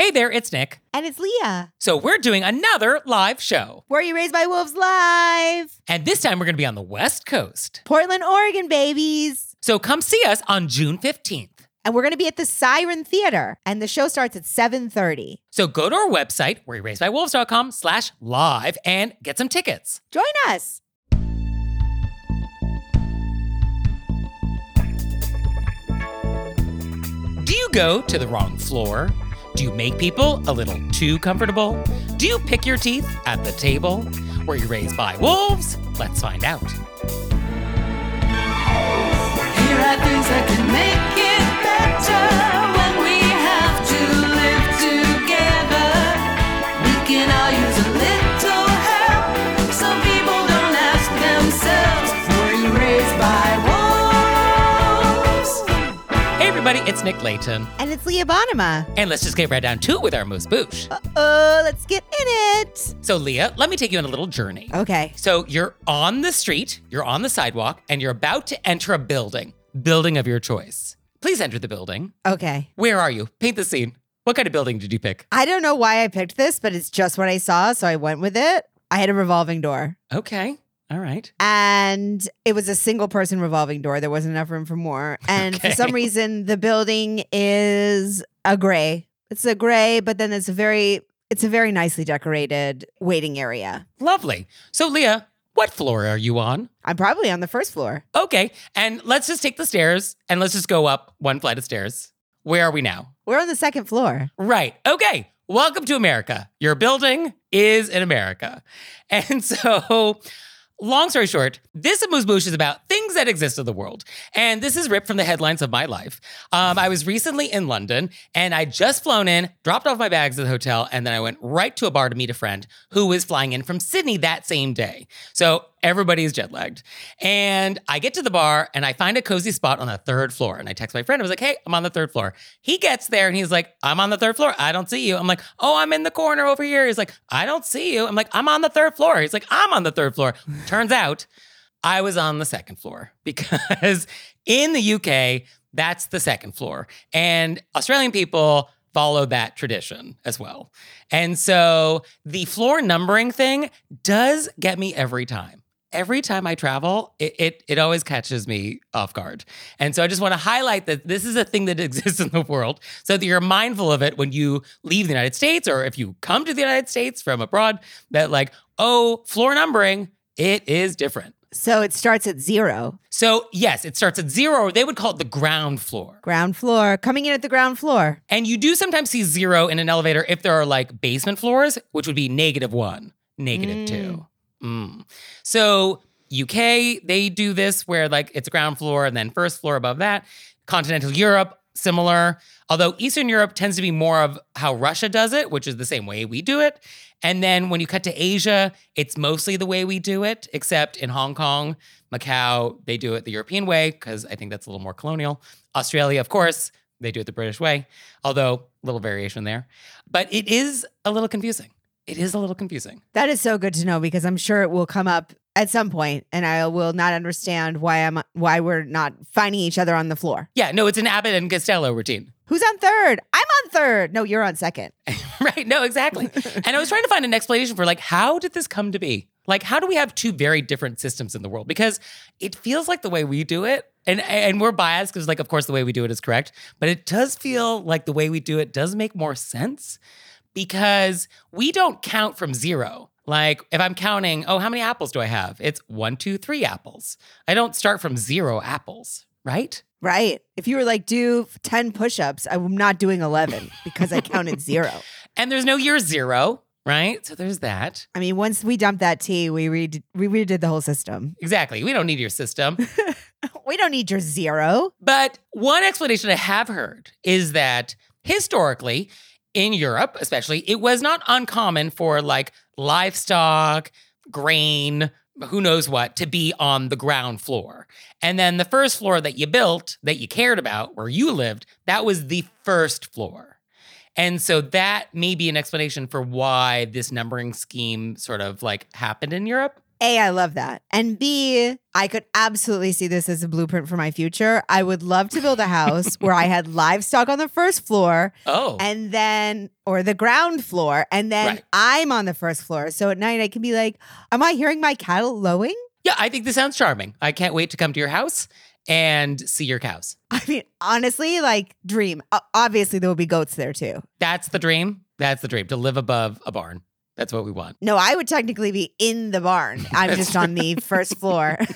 Hey there, it's Nick. And it's Leah. So we're doing another live show. Were You Raised by Wolves Live? And this time we're going to be on the West Coast. Portland, Oregon, babies. So come see us on June 15th. And we're going to be at the Siren Theater. And the show starts at 7.30. So go to our website, wereyouRaisedByWolves.com slash live and get some tickets. Join us. Do you go to the wrong floor? Do you make people a little too comfortable? Do you pick your teeth at the table? Were you raised by wolves? Let's find out. Here are things that can make it better it's Nick Leighton. And it's Leah Bonnema. And let's just get right down to it with our Amuse Bouche. Uh-oh, let's get in it. So Leah, let me take you on a little journey. Okay. So you're on the street, you're on the sidewalk, and you're about to enter a building. Building of your choice. Please enter the building. Okay. Where are you? Paint the scene. What kind of building did you pick? I don't know why I picked this, but it's just what I saw, so I went with it. I had a revolving door. Okay. All right. and it was a single person revolving door. There wasn't enough room for more. And for some reason, the building is a gray. It's a gray, but then it's a very it's a very nicely decorated waiting area. Lovely. So Leah, what floor are you on? I'm probably on the first floor. Okay. And let's just take the stairs and let's just go up one flight of stairs. Where are we now? We're on the second floor. Right. Okay. Welcome to America. Your building is in America. And so, long story short, this Amuse Bouche is about things that exist in the world. And this is ripped from the headlines of my life. Um, I was recently in London and I just flown in, dropped off my bags at the hotel, and then I went right to a bar to meet a friend who was flying in from Sydney that same day. So everybody's jet lagged. And I get to the bar and I find a cozy spot on the third floor. And I text my friend. I was like, hey, I'm on the third floor. He gets there and he's like, I'm on the third floor. I don't see you. I'm like, oh, I'm in the corner over here. He's like, I don't see you. I'm like, I'm on the third floor. He's like, I'm on the third floor. Turns out I was on the second floor because in the UK, that's the second floor. And Australian people follow that tradition as well. And so the floor numbering thing does get me every time. Every time I travel, it, it, it always catches me off guard. And so I just want to highlight that this is a thing that exists in the world so that you're mindful of it when you leave the United States or if you come to the United States from abroad, that like, oh, floor numbering, it is different. So it starts at zero. So, yes, it starts at zero, or they would call it the ground floor. Ground floor. Coming in at the ground floor. And you do sometimes see zero in an elevator if there are like basement floors, which would be negative one, negative two. Mm. Mm. So, UK, they do this where like it's ground floor and then first floor above that. Continental Europe, similar. Although Eastern Europe tends to be more of how Russia does it, which is the same way we do it. And then when you cut to Asia, it's mostly the way we do it, except in Hong Kong, Macau, they do it the European way because I think that's a little more colonial. Australia, of course, they do it the British way, although little variation there. But it is a little confusing. It is a little confusing. That is so good to know because I'm sure it will come up at some point and I will not understand why I'm why we're not finding each other on the floor. Yeah, no, it's an Abbott and Costello routine. Who's on third? I'm on third. No, you're on second. right? No, exactly. and I was trying to find an explanation for like, how did this come to be? Like, how do we have two very different systems in the world? Because it feels like the way we do it And and we're biased because, like, of course, the way we do it is correct. But it does feel like the way we do it does make more sense because we don't count from zero. Like, if I'm counting, oh, how many apples do I have? It's one, two, three apples. I don't start from zero apples, right? Right. If you were like, do 10 push ups, I'm not doing 11 because I counted zero. And there's no year zero, right? So there's that. I mean, once we dumped that tea, we, we redid the whole system. Exactly. We don't need your system. We don't need your zero. But one explanation I have heard is that historically, in Europe especially, it was not uncommon for like livestock, grain, who knows what, to be on the ground floor. And then the first floor that you built, that you cared about, where you lived, that was the first floor. And so that may be an explanation for why this numbering scheme sort of like happened in Europe. A, I love that. And B, I could absolutely see this as a blueprint for my future. I would love to build a house where I had livestock on the first floor Oh, and then, or the ground floor, and then Right. I'm on the first floor. So at night I can be like, Am I hearing my cattle lowing? yeah, I think this sounds charming. I can't wait to come to your house and see your cows. I mean, honestly, like dream. Obviously, there will be goats there too. That's the dream. That's the dream to live above a barn. That's what we want. No, I would technically be in the barn. I'm just on the first floor.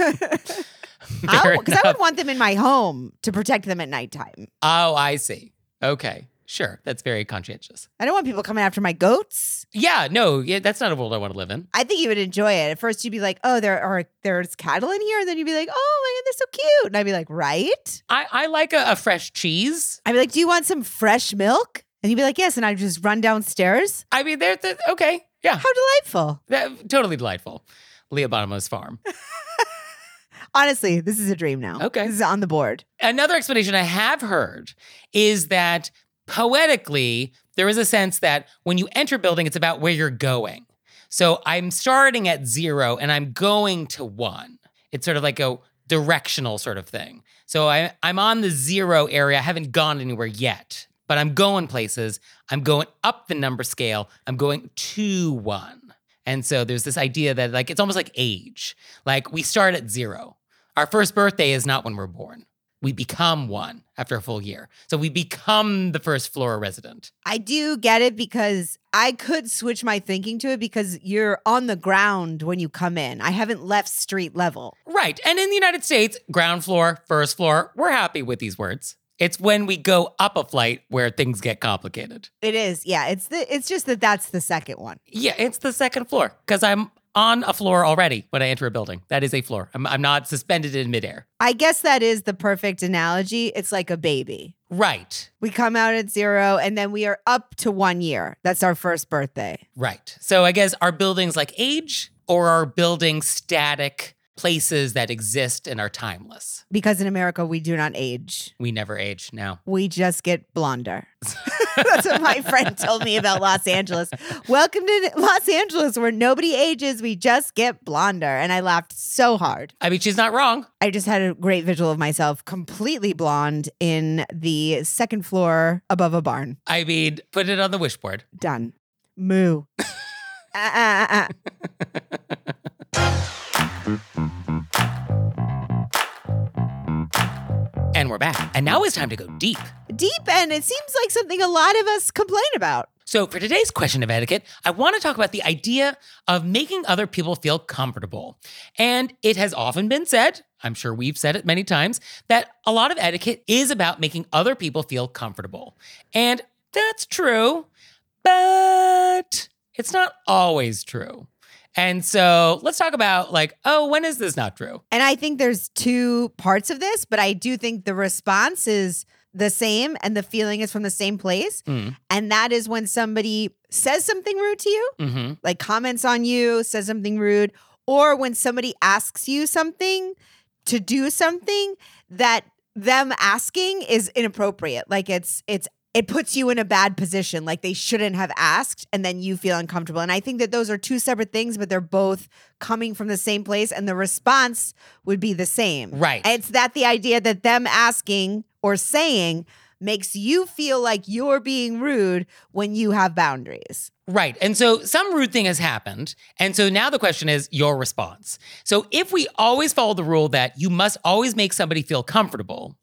Because I would want them in my home to protect them at nighttime. Oh, I see. Okay. Sure. That's very conscientious. I don't want people coming after my goats. Yeah, no, yeah, that's not a world I want to live in. I think you would enjoy it. At first, you'd be like, "Oh, there are there's cattle in here," and then you'd be like, "Oh my god, they're so cute," and I'd be like, "Right?" I, I like a, a fresh cheese. I'd be like, "Do you want some fresh milk?" And you'd be like, "Yes," and I'd just run downstairs. I mean, they're, they're okay. Yeah, How delightful! that- totally delightful. Leah Bonnema's farm. Honestly, this is a dream now. Okay. this is on the board. Another explanation I have heard is that poetically, there is a sense that when you enter a building, it's about where you're going. So I'm starting at zero and I'm going to one. It's sort of like a directional sort of thing. So I, I'm on the zero area. I haven't gone anywhere yet, but I'm going places. I'm going up the number scale. I'm going to one. And so there's this idea that like it's almost like age. Like we start at zero. Our first birthday is not when we're born. We become one after a full year. So we become the first floor resident. I do get it because I could switch my thinking to it because you're on the ground when you come in. I haven't left street level. Right. And in the United States, ground floor, first floor, we're happy with these words. It's when we go up a flight where things get complicated. It is, yeah. It's the. It's just that that's the second one. Yeah, it's the second floor because I'm on a floor already when I enter a building. That is a floor. I'm, I'm not suspended in midair. I guess that is the perfect analogy. It's like a baby. Right. We come out at zero and then we are up to one year. That's our first birthday. Right. So I guess our buildings like age or are building static places that exist and are timeless. Because in America, we do not age. We never age now. We just get blonder. That's what my friend told me about Los Angeles. Welcome to Los Angeles, where nobody ages. We just get blonder. And I laughed so hard. I mean, she's not wrong. I just had a great visual of myself completely blonde in the second floor above a barn. I mean, put it on the wishboard. Done. Moo. Ah, ah, ah, And we're back. And now it's time to go deep. Deep and It seems like something a lot of us complain about. So, for today's question of etiquette, I want to talk about the idea of making other people feel comfortable. And it has often been said, I'm sure we've said it many times, that a lot of etiquette is about making other people feel comfortable. And that's true, but it's not always true. And so, let's talk about like, oh, when is this not true? And I think there's two parts of this, but I do think the response is the same and the feeling is from the same place. Mm. And that is when somebody says something rude to you, hmm like comments on you, says something rude, or when somebody asks you something to do something that them asking is inappropriate. Like it's it's it puts you in a bad position like they shouldn't have asked and then you feel uncomfortable. And I think that those are two separate things but they're both coming from the same place and the response would be the same. Right. It's that the idea that them asking or saying makes you feel like you're being rude when you have boundaries. Right. And so some rude thing has happened. And so now the question is your response. So if we always follow the rule that you must always make somebody feel comfortable,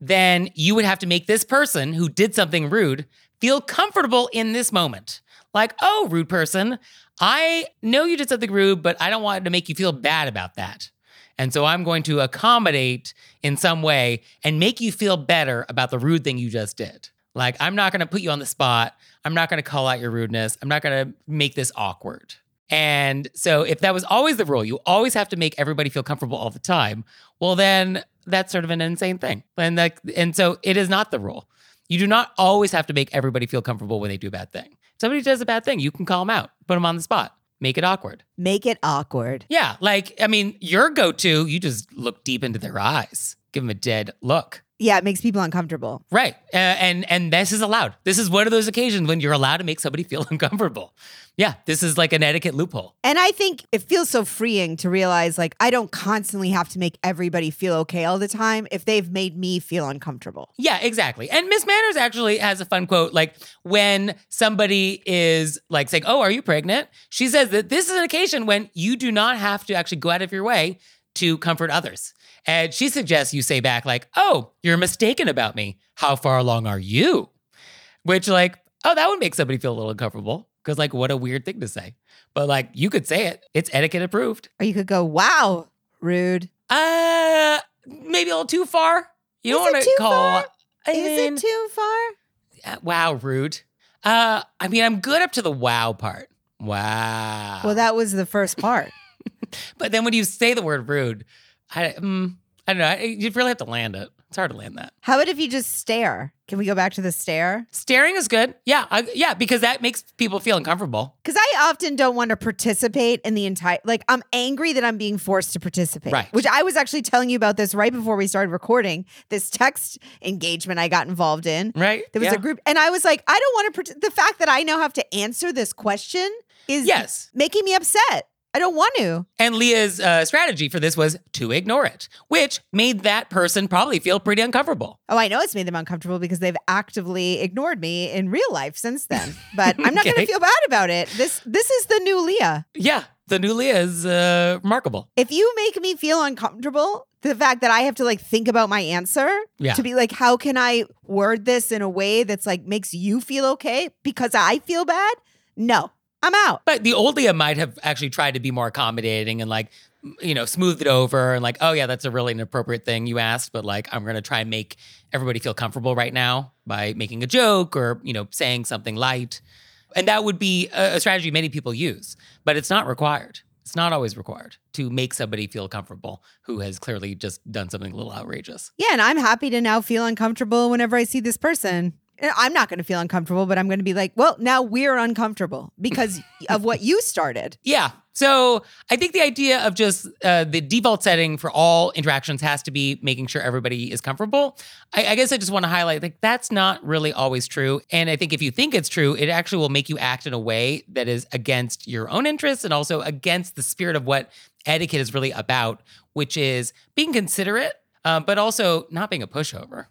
then you would have to make this person who did something rude feel comfortable in this moment. Like, oh, rude person, I know you did something rude, but I don't want to make you feel bad about that. And so I'm going to accommodate in some way and make you feel better about the rude thing you just did. Like, I'm not going to put you on the spot. I'm not going to call out your rudeness. I'm not going to make this awkward. And so, if that was always the rule, you always have to make everybody feel comfortable all the time. Well, then that's sort of an insane thing. And like, and so it is not the rule. You do not always have to make everybody feel comfortable when they do a bad thing. If somebody does a bad thing, you can call them out, put them on the spot, make it awkward. Make it awkward. Yeah, like I mean, your go-to, you just look deep into their eyes, give them a dead look. Yeah, it makes people uncomfortable. Right. Uh, and and this is allowed. This is one of those occasions when you're allowed to make somebody feel uncomfortable. Yeah, this is like an etiquette loophole. And I think it feels so freeing to realize like I don't constantly have to make everybody feel okay all the time if they've made me feel uncomfortable. Yeah, exactly. And Miss Manners actually has a fun quote like when somebody is like saying, "Oh, are you pregnant?" She says that this is an occasion when you do not have to actually go out of your way to comfort others. And she suggests you say back like, "Oh, you're mistaken about me. How far along are you?" Which like, oh, that would make somebody feel a little uncomfortable because like what a weird thing to say. But like you could say it. It's etiquette approved. Or you could go, wow, rude. Uh maybe a little too far. You Is don't want to call far? I Is mean, it too far? uh, wow, rude. Uh, I mean, I'm good up to the wow part. Wow. Well, that was the first part. But then when you say the word rude, I, mm, I don't know. I, you really have to land it. It's hard to land that. How about if you just stare? Can we go back to the stare? Staring is good. Yeah, I, yeah, because that makes people feel uncomfortable. Because I often don't want to participate in the entire. Like, I'm angry that I'm being forced to participate. Right. Which I was actually telling you about this right before we started recording. This text engagement I got involved in. Right? There was Yeah. a group, and I was like, I don't want to. Part- the fact that I now have to answer this question is Yes. making me upset. I don't want to. And Leah's uh, strategy for this was to ignore it, which made that person probably feel pretty uncomfortable. Oh, I know it's made them uncomfortable because they've actively ignored me in real life since then. But I'm not going to feel bad about it. This this is the new Leah. Yeah, the new Leah is uh, remarkable. If you make me feel uncomfortable, the fact that I have to like think about my answer Yeah. to be like, how can I word this in a way that's like makes you feel okay because I feel bad? No, I'm out. But the old Leah might have actually tried to be more accommodating and like, you know, smooth it over and like, oh yeah, that's a really inappropriate thing you asked, but like, I'm gonna try and make everybody feel comfortable right now by making a joke or you know saying something light, and that would be a, a strategy many people use, but it's not required. It's not always required to make somebody feel comfortable who has clearly just done something a little outrageous. Yeah, and I'm happy to now feel uncomfortable whenever I see this person. And I'm not going to feel uncomfortable, but I'm going to be like, well, now we're uncomfortable because of what you started. Yeah. So I think the idea of just uh, the default setting for all interactions has to be making sure everybody is comfortable. I, I guess I just want to highlight like that's not really always true. And I think if you think it's true, it actually will make you act in a way that is against your own interests and also against the spirit of what etiquette is really about, which is being considerate, uh, but also not being a pushover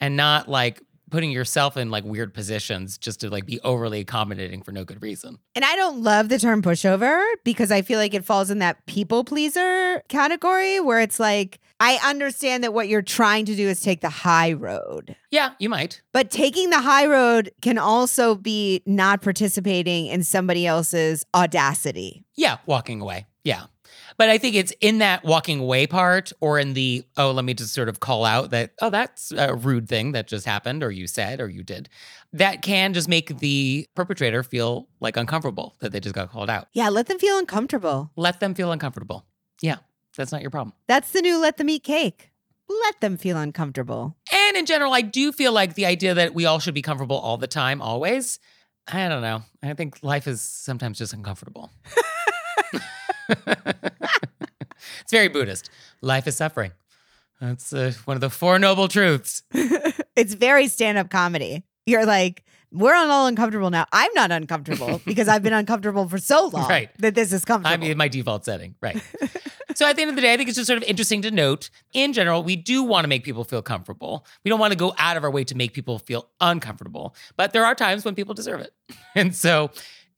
and not like putting yourself in like weird positions just to like be overly accommodating for no good reason. And I don't love the term pushover because I feel like it falls in that people pleaser category where it's like, I understand that what you're trying to do is take the high road. Yeah, you might. But taking the high road can also be not participating in somebody else's audacity. Yeah, walking away. Yeah. But I think it's in that walking away part or in the, oh, let me just sort of call out that, oh, that's a rude thing that just happened or you said or you did. That can just make the perpetrator feel like uncomfortable that they just got called out. Yeah, let them feel uncomfortable. Let them feel uncomfortable. Yeah, that's not your problem. That's the new let them eat cake. Let them feel uncomfortable. And in general, I do feel like the idea that we all should be comfortable all the time, always, I don't know. I think life is sometimes just uncomfortable. it's very Buddhist. Life is suffering. That's uh, one of the four noble truths. it's very stand up comedy. You're like, We're all uncomfortable now. I'm not uncomfortable because I've been uncomfortable for so long Right. that this is comfortable. I mean, my default setting, right? so at the end of the day, I think it's just sort of interesting to note. In general, we do want to make people feel comfortable. We don't want to go out of our way to make people feel uncomfortable, but there are times when people deserve it. And so,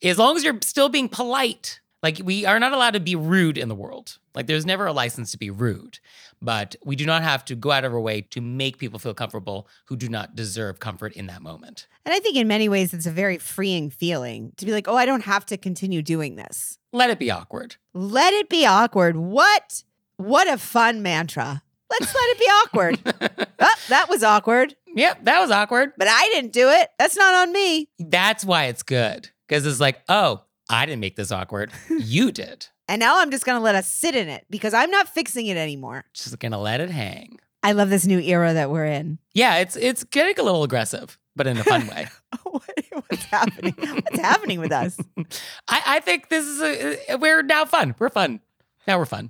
as long as you're still being polite, like we are not allowed to be rude in the world. Like there's never a license to be rude, but we do not have to go out of our way to make people feel comfortable who do not deserve comfort in that moment. and I think in many ways it's a very freeing feeling to be like, oh, I don't have to continue doing this. Let it be awkward. Let it be awkward. What? What a fun mantra. Let's let it be awkward. oh, that was awkward, Yep, that was awkward. but I didn't do it. That's not on me. That's why it's good. Because it's like, oh, I didn't make this awkward. You did. And now I'm just going to let us sit in it because I'm not fixing it anymore. Just gonna let it hang. I love this new era that we're in. Yeah, it's it's getting a little aggressive, but in a fun way. Oh, what- What's happening? What's happening with us? I, I think this is a, we're now fun. We're fun. Now we're fun.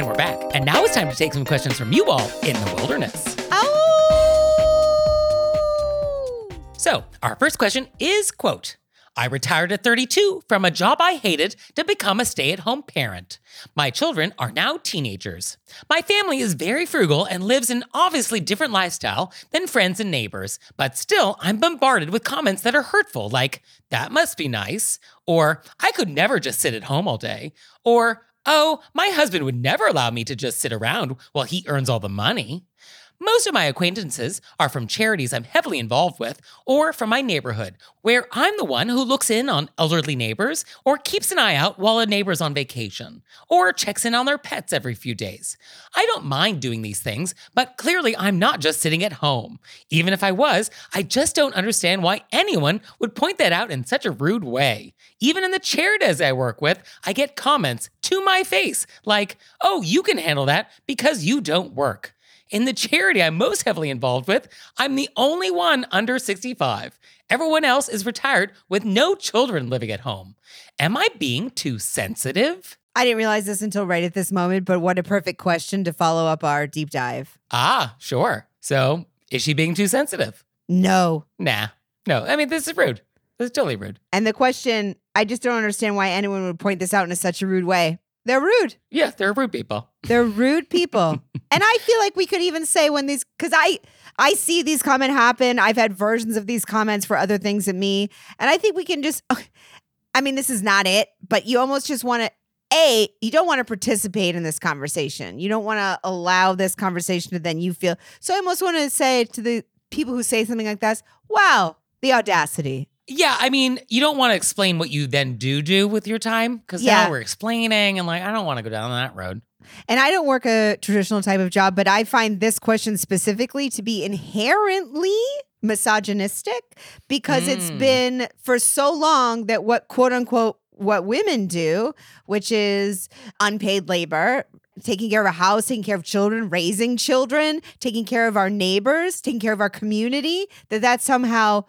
And we're back. And now it's time to take some questions from you all in the wilderness. Oh! So, our first question is quote, I retired at 32 from a job I hated to become a stay-at-home parent. My children are now teenagers. My family is very frugal and lives an obviously different lifestyle than friends and neighbors, but still I'm bombarded with comments that are hurtful like that must be nice or I could never just sit at home all day or oh, my husband would never allow me to just sit around while he earns all the money. Most of my acquaintances are from charities I'm heavily involved with or from my neighborhood, where I'm the one who looks in on elderly neighbors or keeps an eye out while a neighbor's on vacation or checks in on their pets every few days. I don't mind doing these things, but clearly I'm not just sitting at home. Even if I was, I just don't understand why anyone would point that out in such a rude way. Even in the charities I work with, I get comments to my face like, oh, you can handle that because you don't work. In the charity I'm most heavily involved with, I'm the only one under 65. Everyone else is retired with no children living at home. Am I being too sensitive? I didn't realize this until right at this moment, but what a perfect question to follow up our deep dive. Ah, sure. So, is she being too sensitive? No. Nah. No, I mean, this is rude. Is totally rude. And the question, I just don't understand why anyone would point this out in such a rude way. They're rude. Yeah, they're rude people. They're rude people. and I feel like we could even say when these cuz I I see these comments happen. I've had versions of these comments for other things than me. And I think we can just I mean this is not it, but you almost just want to A, you don't want to participate in this conversation. You don't want to allow this conversation to then you feel. So I almost want to say to the people who say something like this, wow, the audacity. Yeah, I mean, you don't want to explain what you then do do with your time because Yeah. now we're explaining and like I don't want to go down that road. And I don't work a traditional type of job, but I find this question specifically to be inherently misogynistic because it's hmm. been for so long that what quote unquote what women do, which is unpaid labor, taking care of a house, taking care of children, raising children, taking care of our neighbors, taking care of our community, that that's somehow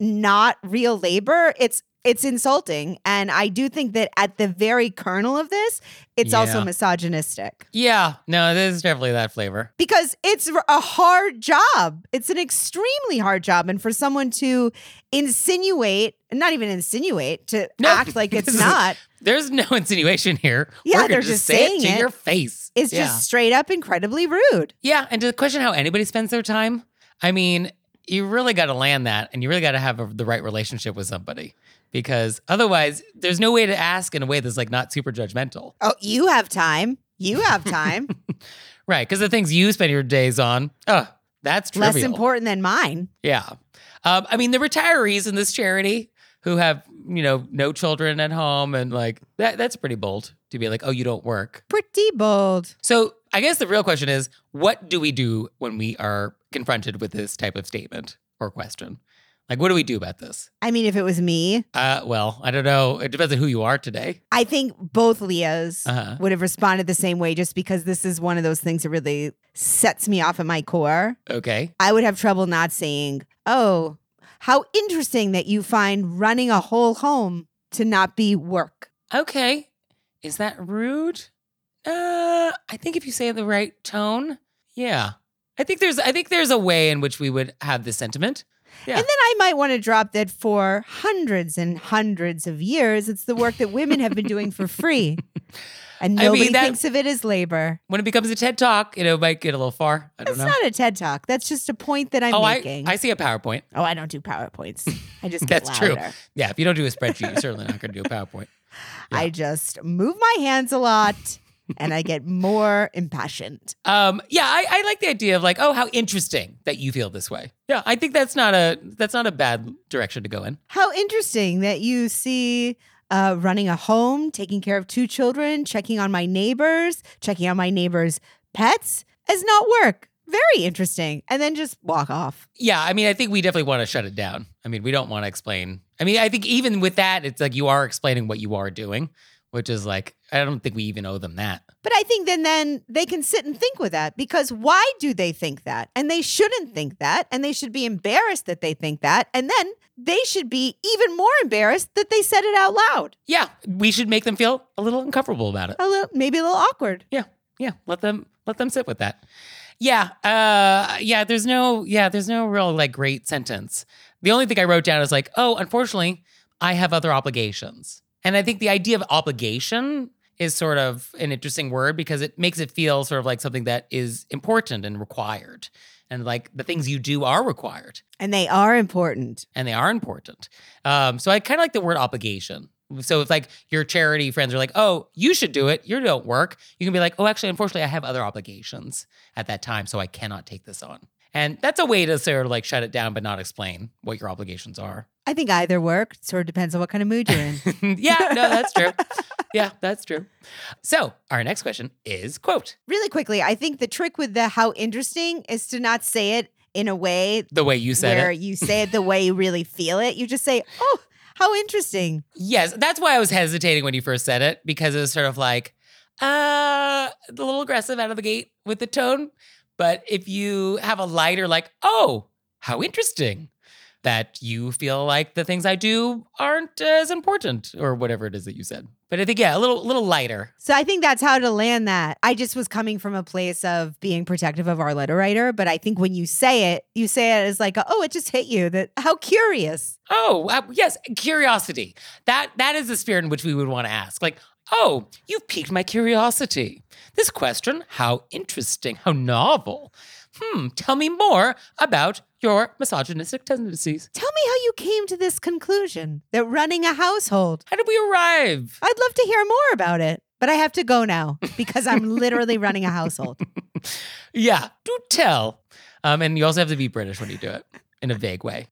not real labor. It's it's insulting. And I do think that at the very kernel of this, it's also misogynistic Yeah, no, this is definitely that flavor. because it's a hard job. It's an extremely hard job. And for someone to insinuate, not even insinuate, to No, act like it's not, There's no insinuation here. Yeah, We're they're just just say saying it to it. your face. It's yeah. just straight up incredibly rude. Yeah, and to question how anybody spends their time, I mean, you really got to land that and you really got to have a, the right relationship with somebody because otherwise, there's no way to ask in a way that's like not super judgmental. Oh, you have time. You have time. Right. Because the things you spend your days on, oh, that's trivial. Less important than mine. Yeah. Um, I mean, the retirees in this charity who have, you know, no children at home and like that, that's pretty bold to be like, oh, you don't work. Pretty bold. So I guess the real question is, what do we do when we are confronted with this type of statement or question? Like, what do we do about this? I mean, if it was me, Uh, well, I don't know. It depends on who you are today. I think both Leahs Uh-huh. would have responded the same way just because this is one of those things that really sets me off at my core. Okay. I would have trouble not saying, oh, how interesting that you find running a whole home to not be work. Okay. Is that rude? Uh, I think if you say it the right tone, yeah. I think there's I think there's a way in which we would have this sentiment. Yeah. And then I might want to drop that for hundreds and hundreds of years, it's the work that women have been doing for free. And I mean, nobody that- thinks of it as labor. When it becomes a TED talk, you know, it might get a little far. I don't That's know. not a TED talk. That's just a point that I'm oh, making. I see a PowerPoint. oh, I don't do PowerPoints. I just get That's true. Yeah, if you don't do a spreadsheet, you're certainly not going to do a PowerPoint. Yeah. I just move my hands a lot and I get more impassioned. Um, yeah, I, I like the idea of like, oh, how interesting that you feel this way. Yeah, I think that's not a that's not a bad direction to go in. How interesting that you see uh, running a home, taking care of two children, checking on my neighbors, checking on my neighbors' pets as not work. Very interesting. And then just walk off. Yeah, I mean, I think we definitely want to shut it down. I mean, we don't want to explain. I mean, I think even with that, it's like you are explaining what you are doing, which is like I don't think we even owe them that. But I think then then they can sit and think with that because why do they think that? And they shouldn't think that. And they should be embarrassed that they think that. And then they should be even more embarrassed that they said it out loud. Yeah, we should make them feel a little uncomfortable about it. A little maybe a little awkward. Yeah, yeah. Let them let them sit with that. Yeah, uh, yeah. There's no yeah. There's no real like great sentence. The only thing I wrote down is like, oh, unfortunately, I have other obligations, and I think the idea of obligation is sort of an interesting word because it makes it feel sort of like something that is important and required, and like the things you do are required And they are important. and they are important. Um, so I kind of like the word obligation. So if like your charity friends are like, oh, you should do it, you don't work, you can be like, oh, actually, unfortunately, I have other obligations at that time, so I cannot take this on. And that's a way to sort of like shut it down, but not explain what your obligations are. I think either work. Sort of depends on what kind of mood you're in. yeah, no, that's true. Yeah, that's true. So our next question is quote really quickly, I think the trick with the how interesting is to not say it in a way the way you said where it. you say it the way you really feel it. You just say, "Oh, how interesting." Yes, that's why I was hesitating when you first said it because it was sort of like uh a little aggressive out of the gate with the tone. But if you have a lighter like, "Oh, how interesting." That you feel like the things I do aren't as important or whatever it is that you said. But I think yeah, a little little lighter. So I think that's how to land that. I just was coming from a place of being protective of our letter writer, but I think when you say it, you say it as like, "Oh, it just hit you." That how curious. Oh, uh, yes, curiosity. That that is the spirit in which we would want to ask. Like, oh, you've piqued my curiosity. This question, how interesting, how novel. Hmm, tell me more about your misogynistic tendencies. Tell me how you came to this conclusion that running a household. How did we arrive? I'd love to hear more about it. But I have to go now because I'm literally running a household. Yeah, do tell. Um, and you also have to be British when you do it in a vague way.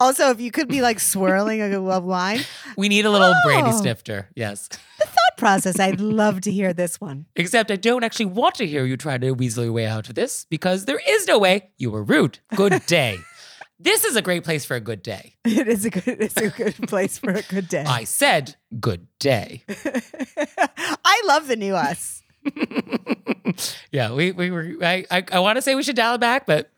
Also, if you could be like swirling a love line We need a little Oh. snifter. Yes. The thought process, I'd love to hear this one. Except I don't actually want to hear you try to weasel your way out of this because there is no way. You were rude. Good day. this is a great place for a good day. It is a good, it's a good place for a good day. I said good day. I love the new us. yeah, we, we were, I, I, I want to say we should dial it back, but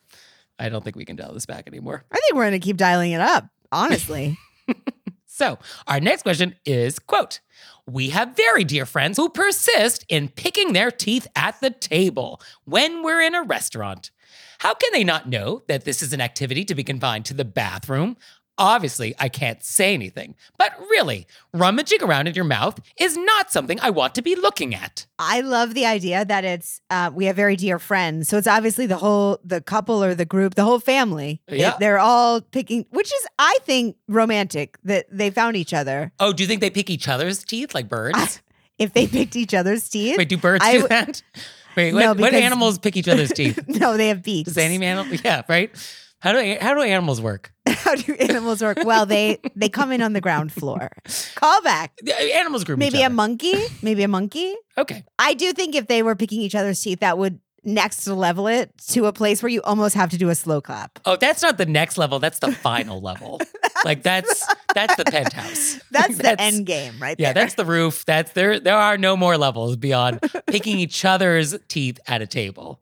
I don't think we can dial this back anymore. I think we're going to keep dialing it up, honestly. So, our next question is quote, we have very dear friends who persist in picking their teeth at the table when we're in a restaurant. How can they not know that this is an activity to be confined to the bathroom? Obviously, I can't say anything, but really, rummaging around in your mouth is not something I want to be looking at. I love the idea that it's uh, we have very dear friends, so it's obviously the whole the couple or the group, the whole family. Yeah. they're all picking, which is I think romantic that they found each other. Oh, do you think they pick each other's teeth like birds? If they picked each other's teeth, Wait, do birds I do that? Wait, No, what, what because- animals pick each other's teeth? no, they have beaks. Does any animal? Yeah, right. How do how do animals work? How do animals work? Well, they they come in on the ground floor. Call back. The Animals group. Maybe a other. monkey. Maybe a monkey. Okay. I do think if they were picking each other's teeth, that would next level it to a place where you almost have to do a slow clap. Oh, that's not the next level. That's the final level. Like that's that's the penthouse. That's the end game, right Yeah, there. that's the roof. That's there. There are no more levels beyond picking each other's teeth at a table.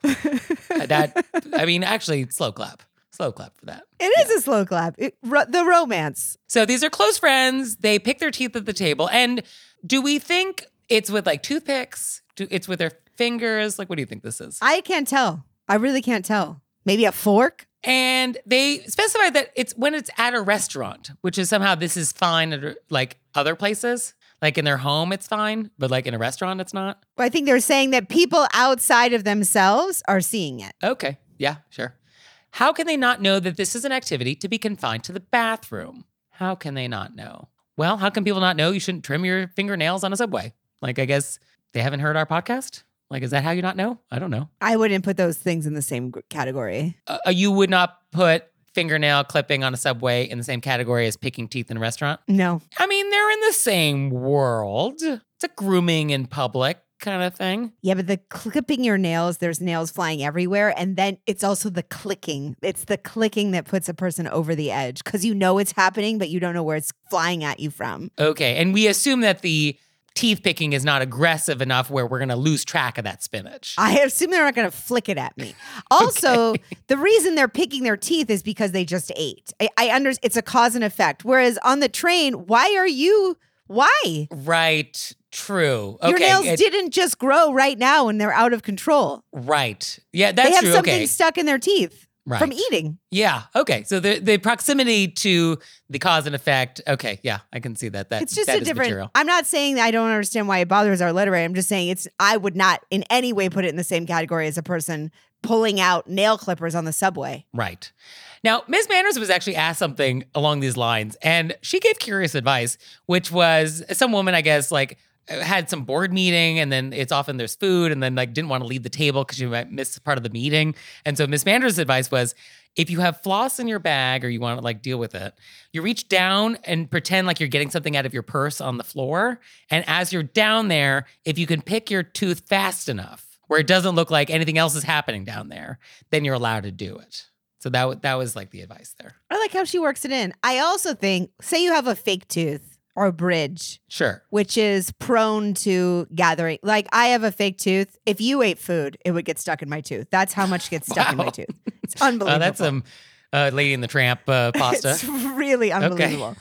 That I mean, actually, slow clap. Slow clap for that. It is a slow clap. It, ro- the romance. So these are close friends. They pick their teeth at the table. And do we think it's with like toothpicks? Do it's with their fingers? Like, what do you think this is? I can't tell. I really can't tell. Maybe a fork. And they specify that it's when it's at a restaurant, which is somehow this is fine at like other places. Like in their home, it's fine, but like in a restaurant, it's not. But I think they're saying that people outside of themselves are seeing it. Okay. Yeah, sure. How can they not know that this is an activity to be confined to the bathroom? How can they not know? Well, how can people not know you shouldn't trim your fingernails on a subway? Like, I guess they haven't heard our podcast. Like, is that how you not know? I don't know. I wouldn't put those things in the same category. Uh, you would not put fingernail clipping on a subway in the same category as picking teeth in a restaurant? No. I mean, they're in the same world. It's a grooming in public kind of thing. Yeah, but the clipping your nails, there's nails flying everywhere. And then it's also the clicking. It's the clicking that puts a person over the edge because you know it's happening, but you don't know where it's flying at you from. Okay. And we assume that the teeth picking is not aggressive enough where we're going to lose track of that spinach. I assume they're not going to flick it at me. Also, the reason they're picking their teeth is because they just ate. I, I understand it's a cause and effect. Whereas on the train, why are you? Why? right. True. Okay. Your nails it- didn't just grow right now and they're out of control. Right. Yeah, that's they have true. something Okay. stuck in their teeth Right. from eating. Yeah. Okay. So the the proximity to the cause and effect. Okay. Yeah, I can see that. That It's just that a different. material. I'm not saying that I don't understand why it bothers our literary. I'm just saying it's. I would not in any way put it in the same category as a person pulling out nail clippers on the subway. Right. Now, Ms. Manners was actually asked something along these lines, and she gave curious advice, which was some woman, I guess, like had some board meeting, and then it's often there's food, and then like didn't want to leave the table because you might miss part of the meeting. And so Miss Manners' advice was if you have floss in your bag or you want to like deal with it, you reach down and pretend like you're getting something out of your purse on the floor. And as you're down there, if you can pick your tooth fast enough where it doesn't look like anything else is happening down there, then you're allowed to do it. So that that was like the advice there. I like how she works it in. I also think, say you have a fake tooth or a bridge, Sure. which is prone to gathering. Like I have a fake tooth. If you ate food, it would get stuck in my tooth. That's how much gets stuck in my tooth. It's unbelievable. Uh, that's some uh, Lady and the Tramp uh, pasta. It's really unbelievable.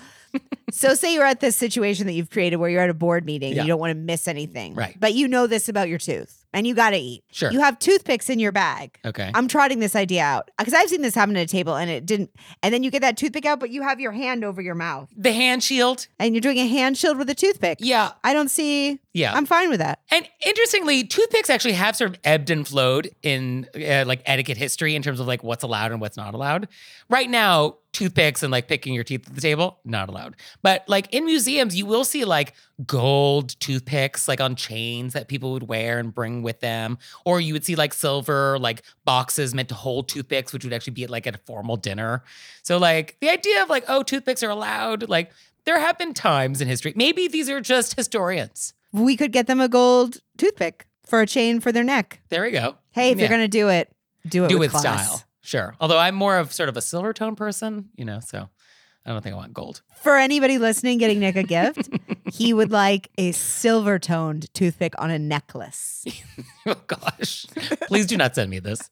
so say you're at this situation that you've created where you're at a board meeting, Yeah. you don't want to miss anything. Right. But you know this about your tooth and you got to eat. Sure. You have toothpicks in your bag. okay. I'm trotting this idea out because I've seen this happen at a table and it didn't. And then you get that toothpick out, but you have your hand over your mouth the hand shield. and you're doing a hand shield with a toothpick. Yeah. I don't see. Yeah. I'm fine with that. And interestingly, toothpicks actually have sort of ebbed and flowed in uh, like etiquette history in terms of like what's allowed and what's not allowed. Right now, toothpicks and like picking your teeth at the table, not allowed. But like in museums, you will see like gold toothpicks like on chains that people would wear and bring with them. Or you would see like silver like boxes meant to hold toothpicks, which would actually be at like at a formal dinner. So like the idea of like, oh, toothpicks are allowed, like there have been times in history. Maybe these are just historians. We could get them a gold toothpick for a chain for their neck. There we go. Hey, if Yeah. you're gonna do it, do it Do with with class. style. Sure. Although I'm more of sort of a silver tone person, you know, so I don't think I want gold. For anybody listening, getting Nick a gift, he would like a silver toned toothpick on a necklace. oh gosh. Please do not send me this.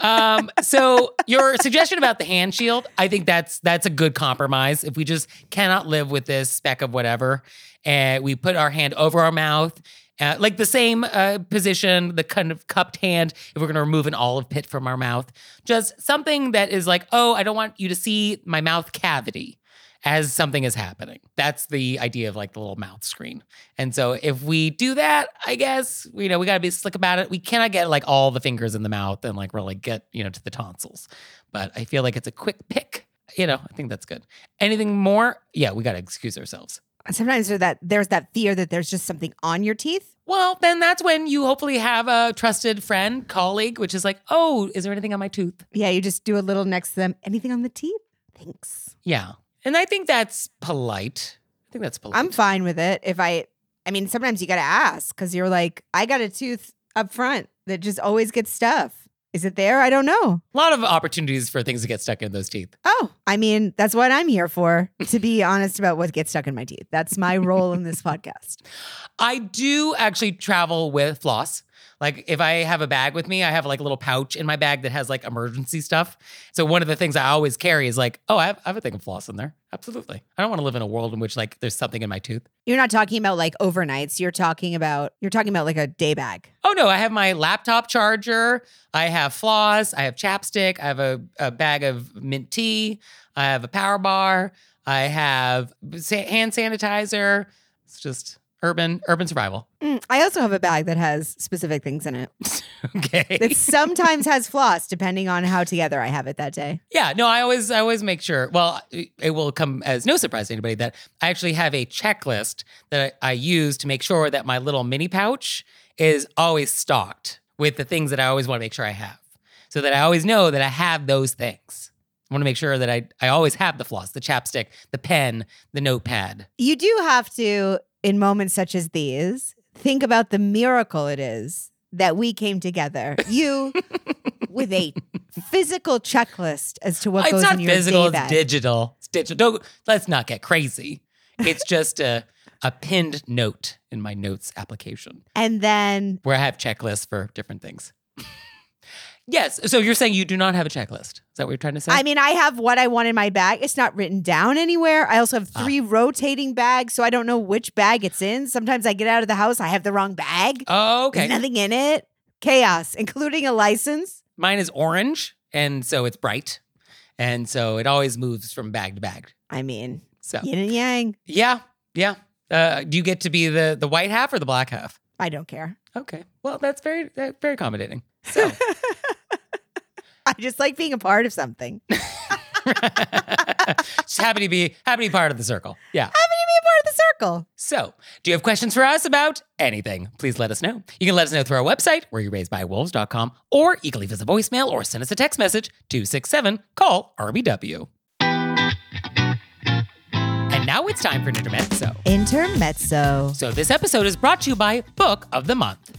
Um, so your suggestion about the hand shield, I think that's that's a good compromise. If we just cannot live with this speck of whatever, and we put our hand over our mouth, uh, like the same uh, position, the kind of cupped hand, if we're going to remove an olive pit from our mouth, just something that is like, oh, I don't want you to see my mouth cavity as something is happening. That's the idea of like the little mouth screen. And so if we do that, I guess, you know, we got to be slick about it. We cannot get like all the fingers in the mouth and like really get, you know, to the tonsils. But I feel like it's a quick pick. You know, I think that's good. Anything more? Yeah, we got to excuse ourselves. Sometimes there's that there's that fear that there's just something on your teeth. Well, then that's when you hopefully have a trusted friend, colleague, which is like, oh, is there anything on my tooth? Yeah, you just do a little next to them. Anything on the teeth? Thanks. Yeah. And I think that's polite. I think that's polite. I'm fine with it. If I, I mean, sometimes you got to ask because you're like, I got a tooth up front that just always gets stuff. Is it there? I don't know. a lot of opportunities for things to get stuck in those teeth. Oh, I mean, that's what I'm here for, to be honest about what gets stuck in my teeth. That's my role in this podcast. I do actually travel with floss. Like if I have a bag with me, I have like a little pouch in my bag that has like emergency stuff. So one of the things I always carry is like, oh, I have, I have a thing of floss in there. Absolutely. I don't want to live in a world in which like there's something in my tooth. You're not talking about like overnights. You're talking about, you're talking about like a day bag. Oh no, I have my laptop charger. I have floss. I have chapstick. I have a, a bag of mint tea. I have a power bar. I have sa- hand sanitizer. It's just urban urban survival. Mm, I also have a bag that has specific things in it. Okay. That sometimes has floss, depending on how together I have it that day. Yeah, no, I always I always make sure. Well, it it will come as no surprise to anybody that I actually have a checklist that I, I use to make sure that my little mini pouch is always stocked with the things that I always want to make sure I have, so that I always know that I have those things. I want to make sure that I I always have the floss, the chapstick, the pen, the notepad. You do have to, in moments such as these, think about the miracle it is that we came together. You with a physical checklist as to what it's goes not in your physical; it's bag. digital. It's digital. Don't, let's not get crazy. It's just a a pinned note in my notes application. and then where I have checklists for different things. yes. So you're saying you do not have a checklist? Is that what you're trying to say? I mean, I have what I want in my bag. It's not written down anywhere. I also have Ah. three rotating bags, so I don't know which bag it's in. Sometimes I get out of the house, I have the wrong bag. oh, okay. There's nothing in it. Chaos, including a license. Mine is orange, and so it's bright, and so it always moves from bag to bag. I mean, So yin and yang. yeah, yeah. Uh, do you get to be the the white half or the black half? I don't care. Okay. Well, that's very very accommodating. So just like being a part of something. just happy to be happy to be part of the circle. Yeah. Happy to be a part of the circle. So, do you have questions for us about anything? Please let us know. You can let us know through our website, where you raised by wolves.com, or you can leave us a voicemail or send us a text message 267 call RBW. And now it's time for an intermezzo. Intermezzo. So, this episode is brought to you by Book of the Month.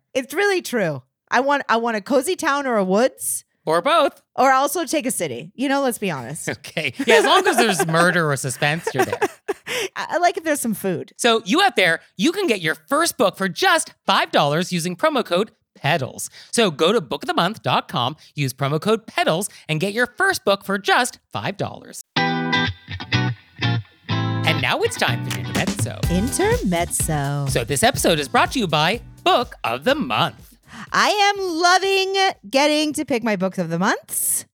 It's really true. I want I want a cozy town or a woods. Or both. Or also take a city. You know, let's be honest. Okay. Yeah, as long as there's murder or suspense, you're there. I like if there's some food. So, you out there, you can get your first book for just $5 using promo code PEDALS. So, go to bookofthemonth.com, use promo code PEDALS, and get your first book for just $5. And now it's time for Intermezzo. Intermezzo. So this episode is brought to you by Book of the Month. I am loving getting to pick my books of the months.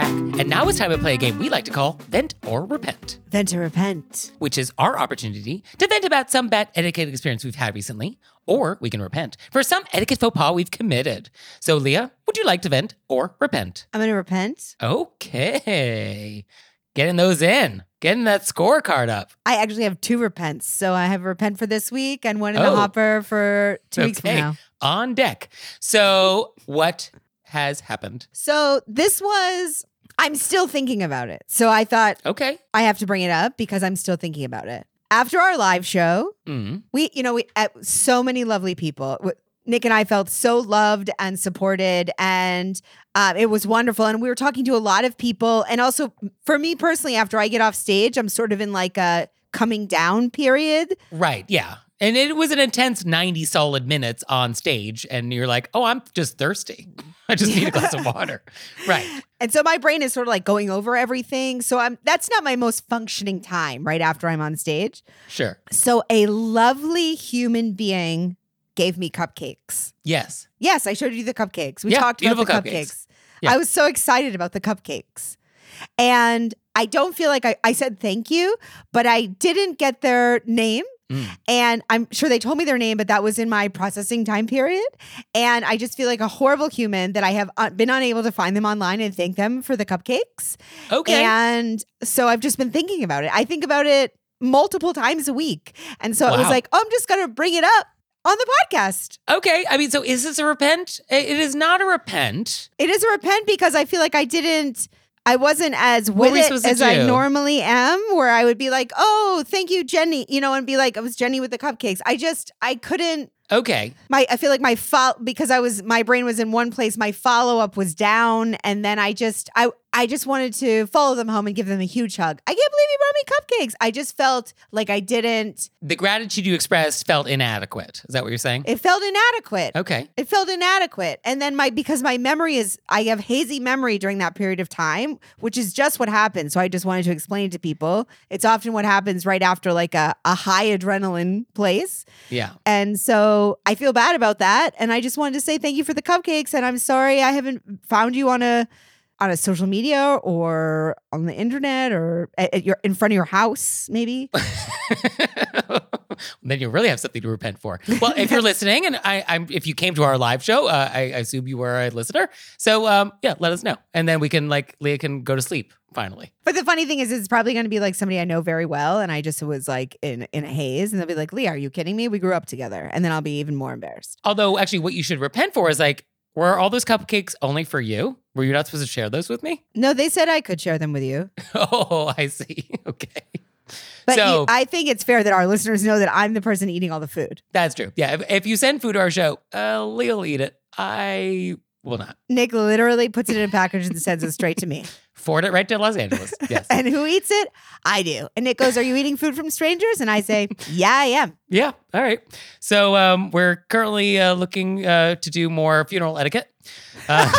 Back. And now it's time to play a game we like to call Vent or Repent Vent or repent. which is our opportunity to vent about some bad etiquette experience we've had recently, or we can repent for some etiquette faux pas we've committed. So, Leah, would you like to vent or repent? I'm going to repent. Okay. Getting those in, getting that scorecard up. I actually have two repents. So, I have a repent for this week and one in the Oh. hopper for two weeks from now. On deck. So, what has happened? So, this was, I'm still thinking about it. So, I thought Okay. I have to bring it up because I'm still thinking about it. After our live show, Mm. we, you know, we uh, so many lovely people. Nick and I felt so loved and supported, and um, it was wonderful. And we were talking to a lot of people, and also for me personally, after I get off stage, I'm sort of in like a coming down period. Right. Yeah. And it was an intense 90 solid minutes on stage. And you're like, oh, I'm just thirsty. I just need a glass of water. Right. And so my brain is sort of like going over everything. So I'm that's not my most functioning time right after I'm on stage. Sure. So a lovely human being gave me cupcakes. Yes. Yes, I showed you the cupcakes. We Yeah, talked about the cupcakes. cupcakes. Yeah. I was so excited about the cupcakes. And I don't feel like I, I said thank you, but I didn't get their name. Mm. And I'm sure they told me their name, but that was in my processing time period. And I just feel like a horrible human that I have uh, been unable to find them online and thank them for the cupcakes. Okay. And so I've just been thinking about it. I think about it multiple times a week. And so it was like, oh, I'm just going to bring it up on the podcast. Okay. I mean, so is this a repent? It is not a repent. It is a repent because I feel like I didn't. I wasn't as with it as I normally am, where I would be like, "Oh, thank you, Jenny," you know, and be like, "I was Jenny with the cupcakes." I just, I couldn't. Okay. My, I feel like my fo- because I was, my brain was in one place. My follow up was down, and then I just, I, I just wanted to follow them home and give them a huge hug. I can't believe you brought me cupcakes. I just felt like I didn't. The gratitude you expressed felt inadequate. Is that what you're saying? It felt inadequate. Okay. It felt inadequate. And then my because my memory is I have hazy memory during that period of time, which is just what happens. So I just wanted to explain to people. It's often what happens right after like a, a high adrenaline place. Yeah. And so I feel bad about that. And I just wanted to say thank you for the cupcakes. And I'm sorry I haven't found you on a on a social media or on the internet or at, at your in front of your house, maybe. then you really have something to repent for. Well, if you're listening, and I, I'm, if you came to our live show, uh, I, I assume you were a listener. So, um, yeah, let us know, and then we can like Leah can go to sleep finally. But the funny thing is, it's probably going to be like somebody I know very well, and I just was like in in a haze, and they'll be like, "Leah, are you kidding me? We grew up together," and then I'll be even more embarrassed. Although, actually, what you should repent for is like, were all those cupcakes only for you? Were you not supposed to share those with me? No, they said I could share them with you, Oh, I see. Okay. but So- you- I think it's fair that our listeners know that I'm the person eating all the food. That's true. Yeah. If, if you send food to our show, uh, Leah will eat it. I will not. Nick literally puts it in a package and sends it straight to me. Forward it right to Los Angeles. Yes. And who eats it? I do. And Nick goes, "Are you eating food from strangers?" And I say, "Yeah, I am." Yeah. All right. So um, we're currently uh, looking uh, to do more funeral etiquette. Uh,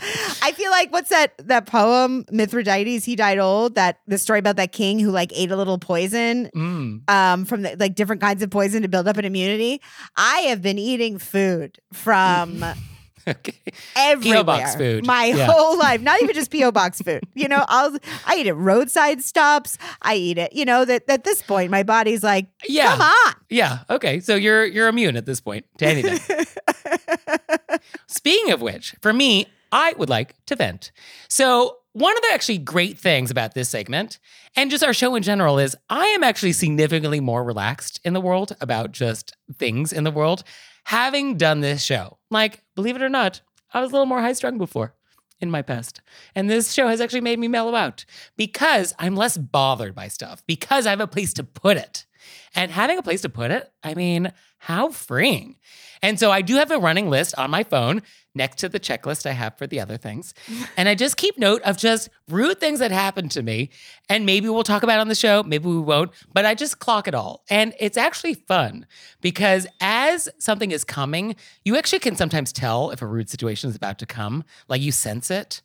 I feel like what's that that poem Mithridates? He died old. That the story about that king who like ate a little poison mm, um, from the, like different kinds of poison to build up an immunity. I have been eating food from Okay. everywhere. box food. My Yeah. whole life, not even just PO box food. You know, I'll I eat it roadside stops. I eat it. You know that at this point, my body's like, Yeah. come on. Yeah. Okay. So you're you're immune at this point to anything. Speaking of which, for me, I would like to vent. So one of the actually great things about this segment and just our show in general is I am actually significantly more relaxed in the world about just things in the world having done this show. Like, believe it or not, I was a little more high strung before in my past. And this show has actually made me mellow out because I'm less bothered by stuff, because I have a place to put it. And having a place to put it, I mean, how freeing. And so I do have a running list on my phone next to the checklist I have for the other things. And I just keep note of just rude things that happened to me. And maybe we'll talk about it on the show, maybe we won't, but I just clock it all. And it's actually fun because as something is coming, you actually can sometimes tell if a rude situation is about to come, like you sense it.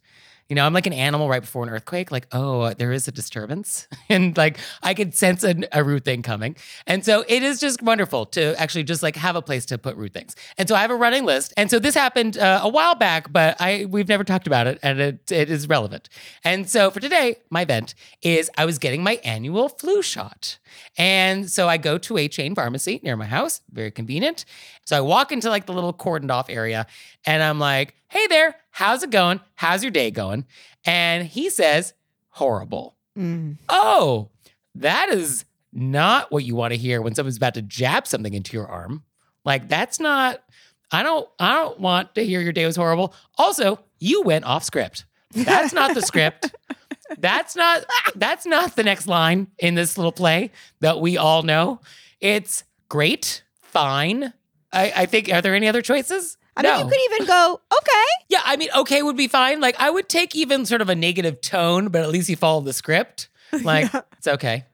You know, I'm like an animal right before an earthquake, like, oh, there is a disturbance. And like, I could sense a, a rude thing coming. And so it is just wonderful to actually just like have a place to put rude things. And so I have a running list. And so this happened uh, a while back, but I we've never talked about it and it, it is relevant. And so for today, my event is I was getting my annual flu shot. And so I go to a chain pharmacy near my house, very convenient. So I walk into like the little cordoned off area and I'm like, hey there, how's it going? How's your day going? And he says, horrible. Mm. Oh, that is not what you want to hear when someone's about to jab something into your arm. Like that's not I don't I don't want to hear your day was horrible. Also, you went off script. That's not the script. That's not that's not the next line in this little play that we all know. It's great, fine. I, I think are there any other choices? I mean, you could even go, okay. Yeah, I mean, okay would be fine. Like, I would take even sort of a negative tone, but at least you follow the script. Like, it's okay.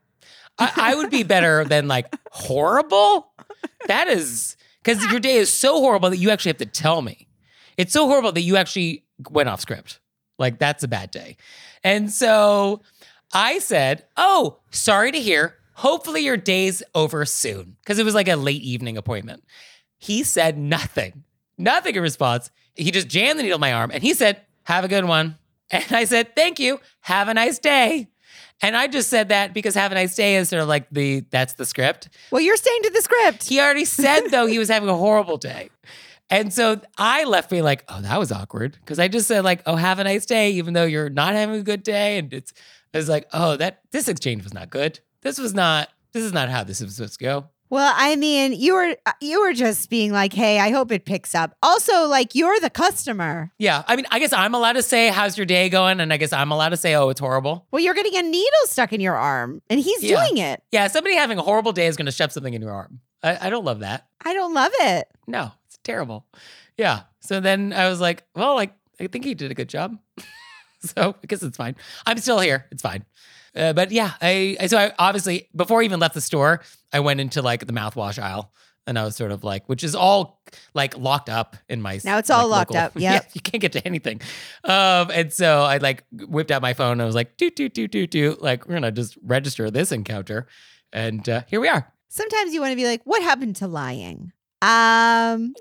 I, I would be better than like horrible. That is because your day is so horrible that you actually have to tell me. It's so horrible that you actually went off script. Like, that's a bad day. And so I said, Oh, sorry to hear. Hopefully your day's over soon. Because it was like a late evening appointment. He said nothing, nothing in response. He just jammed the needle in my arm and he said, Have a good one. And I said, Thank you. Have a nice day. And I just said that because have a nice day is sort of like the that's the script. Well, you're staying to the script. He already said though he was having a horrible day. And so I left being like, oh, that was awkward. Cause I just said, like, oh, have a nice day, even though you're not having a good day. And it's I was like, oh, that this exchange was not good. This was not, this is not how this is supposed to go. Well, I mean, you were uh, you were just being like, "Hey, I hope it picks up." Also, like you're the customer. Yeah. I mean, I guess I'm allowed to say, how's your day going? And I guess I'm allowed to say, oh, it's horrible. Well, you're getting a needle stuck in your arm, and he's Yeah. doing it. Yeah. Somebody having a horrible day is going to shove something in your arm. I, I don't love that. I don't love it. No, it's terrible. Yeah. So then I was like, well, like, I think he did a good job. so I guess it's fine. I'm still here. It's fine. Uh, but yeah, I, I so I obviously before I even left the store, I went into like the mouthwash aisle and I was sort of like, which is all like locked up in my Now it's all like, locked up, Yeah, you can't get to anything. Um, and so I like whipped out my phone and I was like, doot doot doot doot doot, like we're gonna just register this encounter, and uh, here we are. Sometimes you want to be like, "What happened to lying?" Um,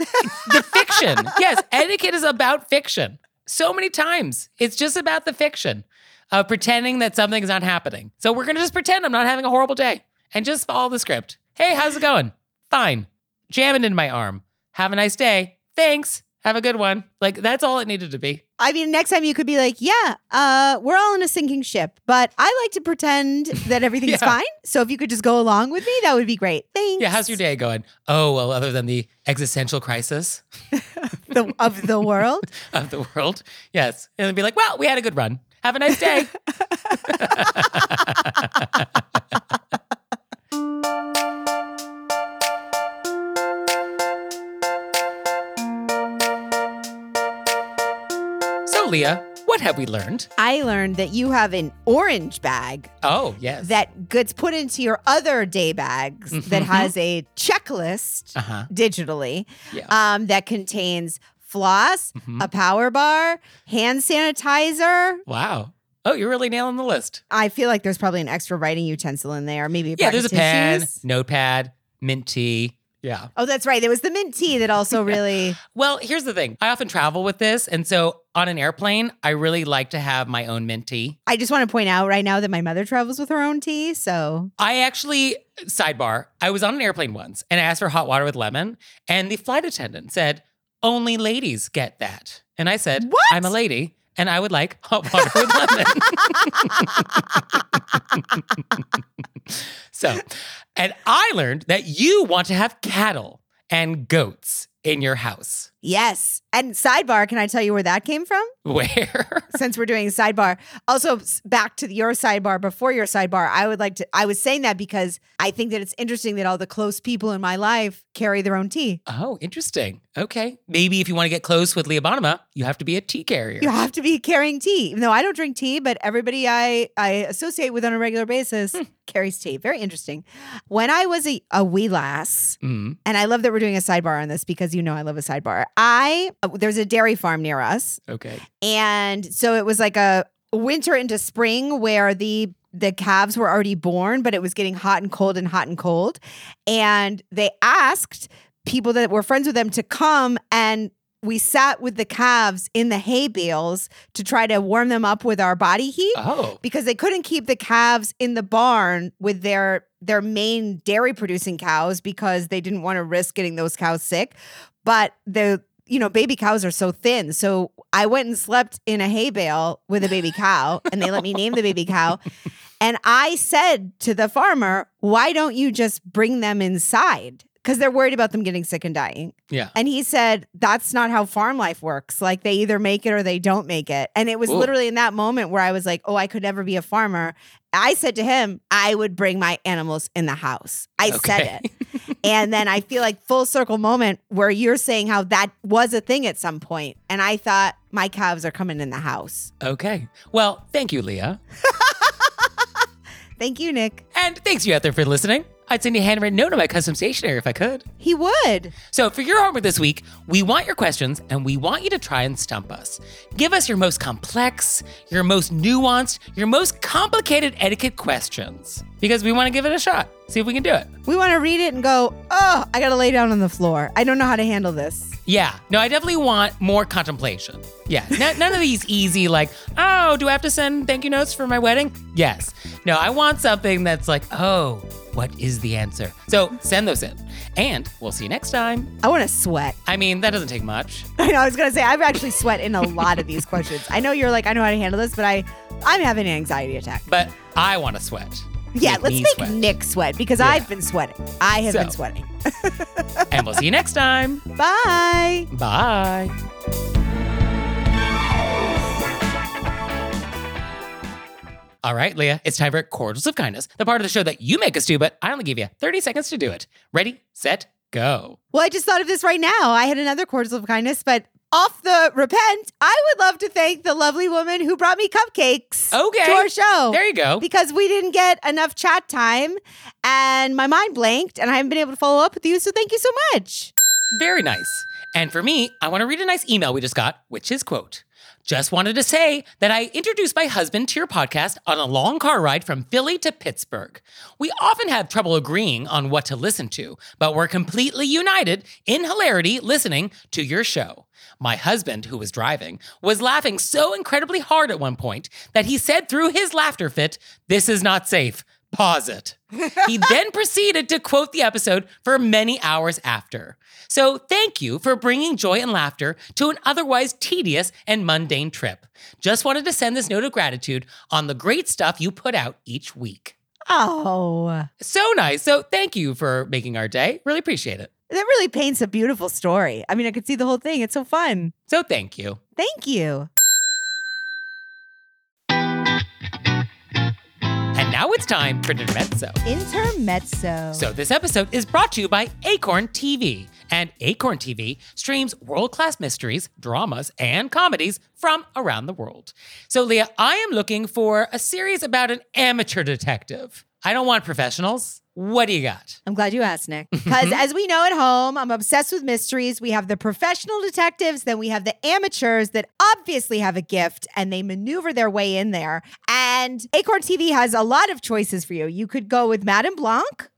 the fiction. Yes, etiquette is about fiction. So many times, it's just about the fiction of pretending that something's not happening. So we're gonna just pretend I'm not having a horrible day and just follow the script. Hey, how's it going? Fine. Jamming in my arm. Have a nice day. Thanks. Have a good one. Like that's all it needed to be. I mean, next time you could be like, "Yeah, uh, we're all in a sinking ship, but I like to pretend that everything's Yeah. fine. So if you could just go along with me, that would be great. Thanks." Yeah, how's your day going? Oh, well, other than the existential crisis the, of the world? of the world. Yes. And then be like, well, we had a good run. Have a nice day. so, Leah, what have we learned? I learned that you have an orange bag Oh, yes. that gets put into your other day bags that Mhm. has a checklist uh huh. digitally Yeah. um, that contains floss, Mhm. a power bar, hand sanitizer. Wow. Oh, you're really nailing the list. I feel like there's probably an extra writing utensil in there, maybe a Yeah, there's a of pen, notepad, mint tea, Yeah. Oh, that's right. There was the mint tea that also really. Well, here's the thing. I often travel with this. And so on an airplane, I really like to have my own mint tea. I just want to point out right now that my mother travels with her own tea. So I actually, sidebar, I was on an airplane once and I asked for hot water with lemon. And the flight attendant said, only ladies get that. And I said, What? I'm a lady and I would like hot water with lemon. so, and I learned that you want to have cattle and goats in your house. Yes. And sidebar, can I tell you where that came from? Where? Since we're doing sidebar. Also, back to your sidebar before your sidebar, I would like to. I was saying that because I think that it's interesting that all the close people in my life carry their own tea. Oh, interesting. Okay. Maybe if you want to get close with Leah Bonnema, you have to be a tea carrier. You have to be carrying tea. Even though I don't drink tea, but everybody I, I associate with on a regular basis carries tea. Very interesting. When I was a, a wee lass, Mm. and I love that we're doing a sidebar on this because you know I love a sidebar. I uh, there's a dairy farm near us, Okay. and so it was like a winter into spring where the the calves were already born, but it was getting hot and cold and hot and cold, and they asked people that were friends with them to come and we sat with the calves in the hay bales to try to warm them up with our body heat Oh. because they couldn't keep the calves in the barn with their their main dairy producing cows because they didn't want to risk getting those cows sick but the you know baby cows are so thin so i went and slept in a hay bale with a baby cow and they let me name the baby cow and i said to the farmer why don't you just bring them inside because they're worried about them getting sick and dying Yeah. and he said, that's not how farm life works. Like they either make it or they don't make it. And it was Ooh. literally in that moment where I was like, oh, I could never be a farmer. I said to him, I would bring my animals in the house. I said it. and then I feel like full circle moment where you're saying how that was a thing at some. And I thought, my calves are coming in the house. Okay. Well, thank you, Leah. Thank you, Nick. And thanks you out there for listening. I'd send you a handwritten note on my custom stationery if I could. He would. So, for your homework this week, we want your questions and we want you to try and stump us. Give us your most complex, your most nuanced, your most complicated etiquette questions because we want to give it a shot. See if we can do it. We want to read it and go, oh, I got to lay down on the floor. I don't know how to handle this. Yeah, no, I definitely want more contemplation. Yeah, n- none of these easy, like, oh, do I have to send thank you notes for my wedding? Yes. No, I want something that's like, oh, what is the answer? So send those in. And we'll see you next time. I want to sweat. I mean, that doesn't take much. I know. I was gonna say I've actually sweat in a lot of these questions. I know you're like I know how to handle this, but I I'm having an anxiety attack. But I want to sweat. Yeah, Make let's make sweat. Nick sweat because Yeah. I've been sweating. I have been sweating. And we'll see you next time. Bye. Bye. All right, Leah, it's time for Cordials of Kindness, the part of the show that you make us do, but I only give you 30 seconds to do it. Ready, set, go. Well, I just thought of this right now. I had another cordial of kindness, but off the repent, I would love to thank the lovely woman who brought me cupcakes Okay. to our show. There you go. because we didn't get enough chat time and my mind blanked and I haven't been able to follow up with you. So thank you so much. Very nice. And for me, I want to read a nice email we just got, which is quote, just wanted to say that I introduced my husband to your podcast on a long car ride from Philly to Pittsburgh. We often have trouble agreeing on what to listen to, but we're completely united in hilarity listening to your show. My husband, who was driving, was laughing so incredibly hard at one point that he said through his laughter fit, This is not safe. Pause it. he then proceeded to quote the episode for many hours after. So, thank you for bringing joy and laughter to an otherwise tedious and mundane trip. Just wanted to send this note of gratitude on the great stuff you put out each week. Oh, So nice. So, thank you for making our day. Really appreciate it. that really paints a beautiful story. I mean, I could see the whole thing. It's so fun. So, thank you. Thank you. And now it's time for Intermezzo. Intermezzo. So, this episode is brought to you by Acorn TV. And Acorn TV streams world class mysteries, dramas, and comedies from around the world. So, Leah, I am looking for a series about an amateur detective. I don't want professionals. What do you got? I'm glad you asked, Nick. Mm-hmm. Because as we know at home, I'm obsessed with mysteries. We have the professional detectives, then we have the amateurs that obviously have a gift and they maneuver their way in there. And Acorn TV has a lot of choices for you. You could go with Madame Blanc,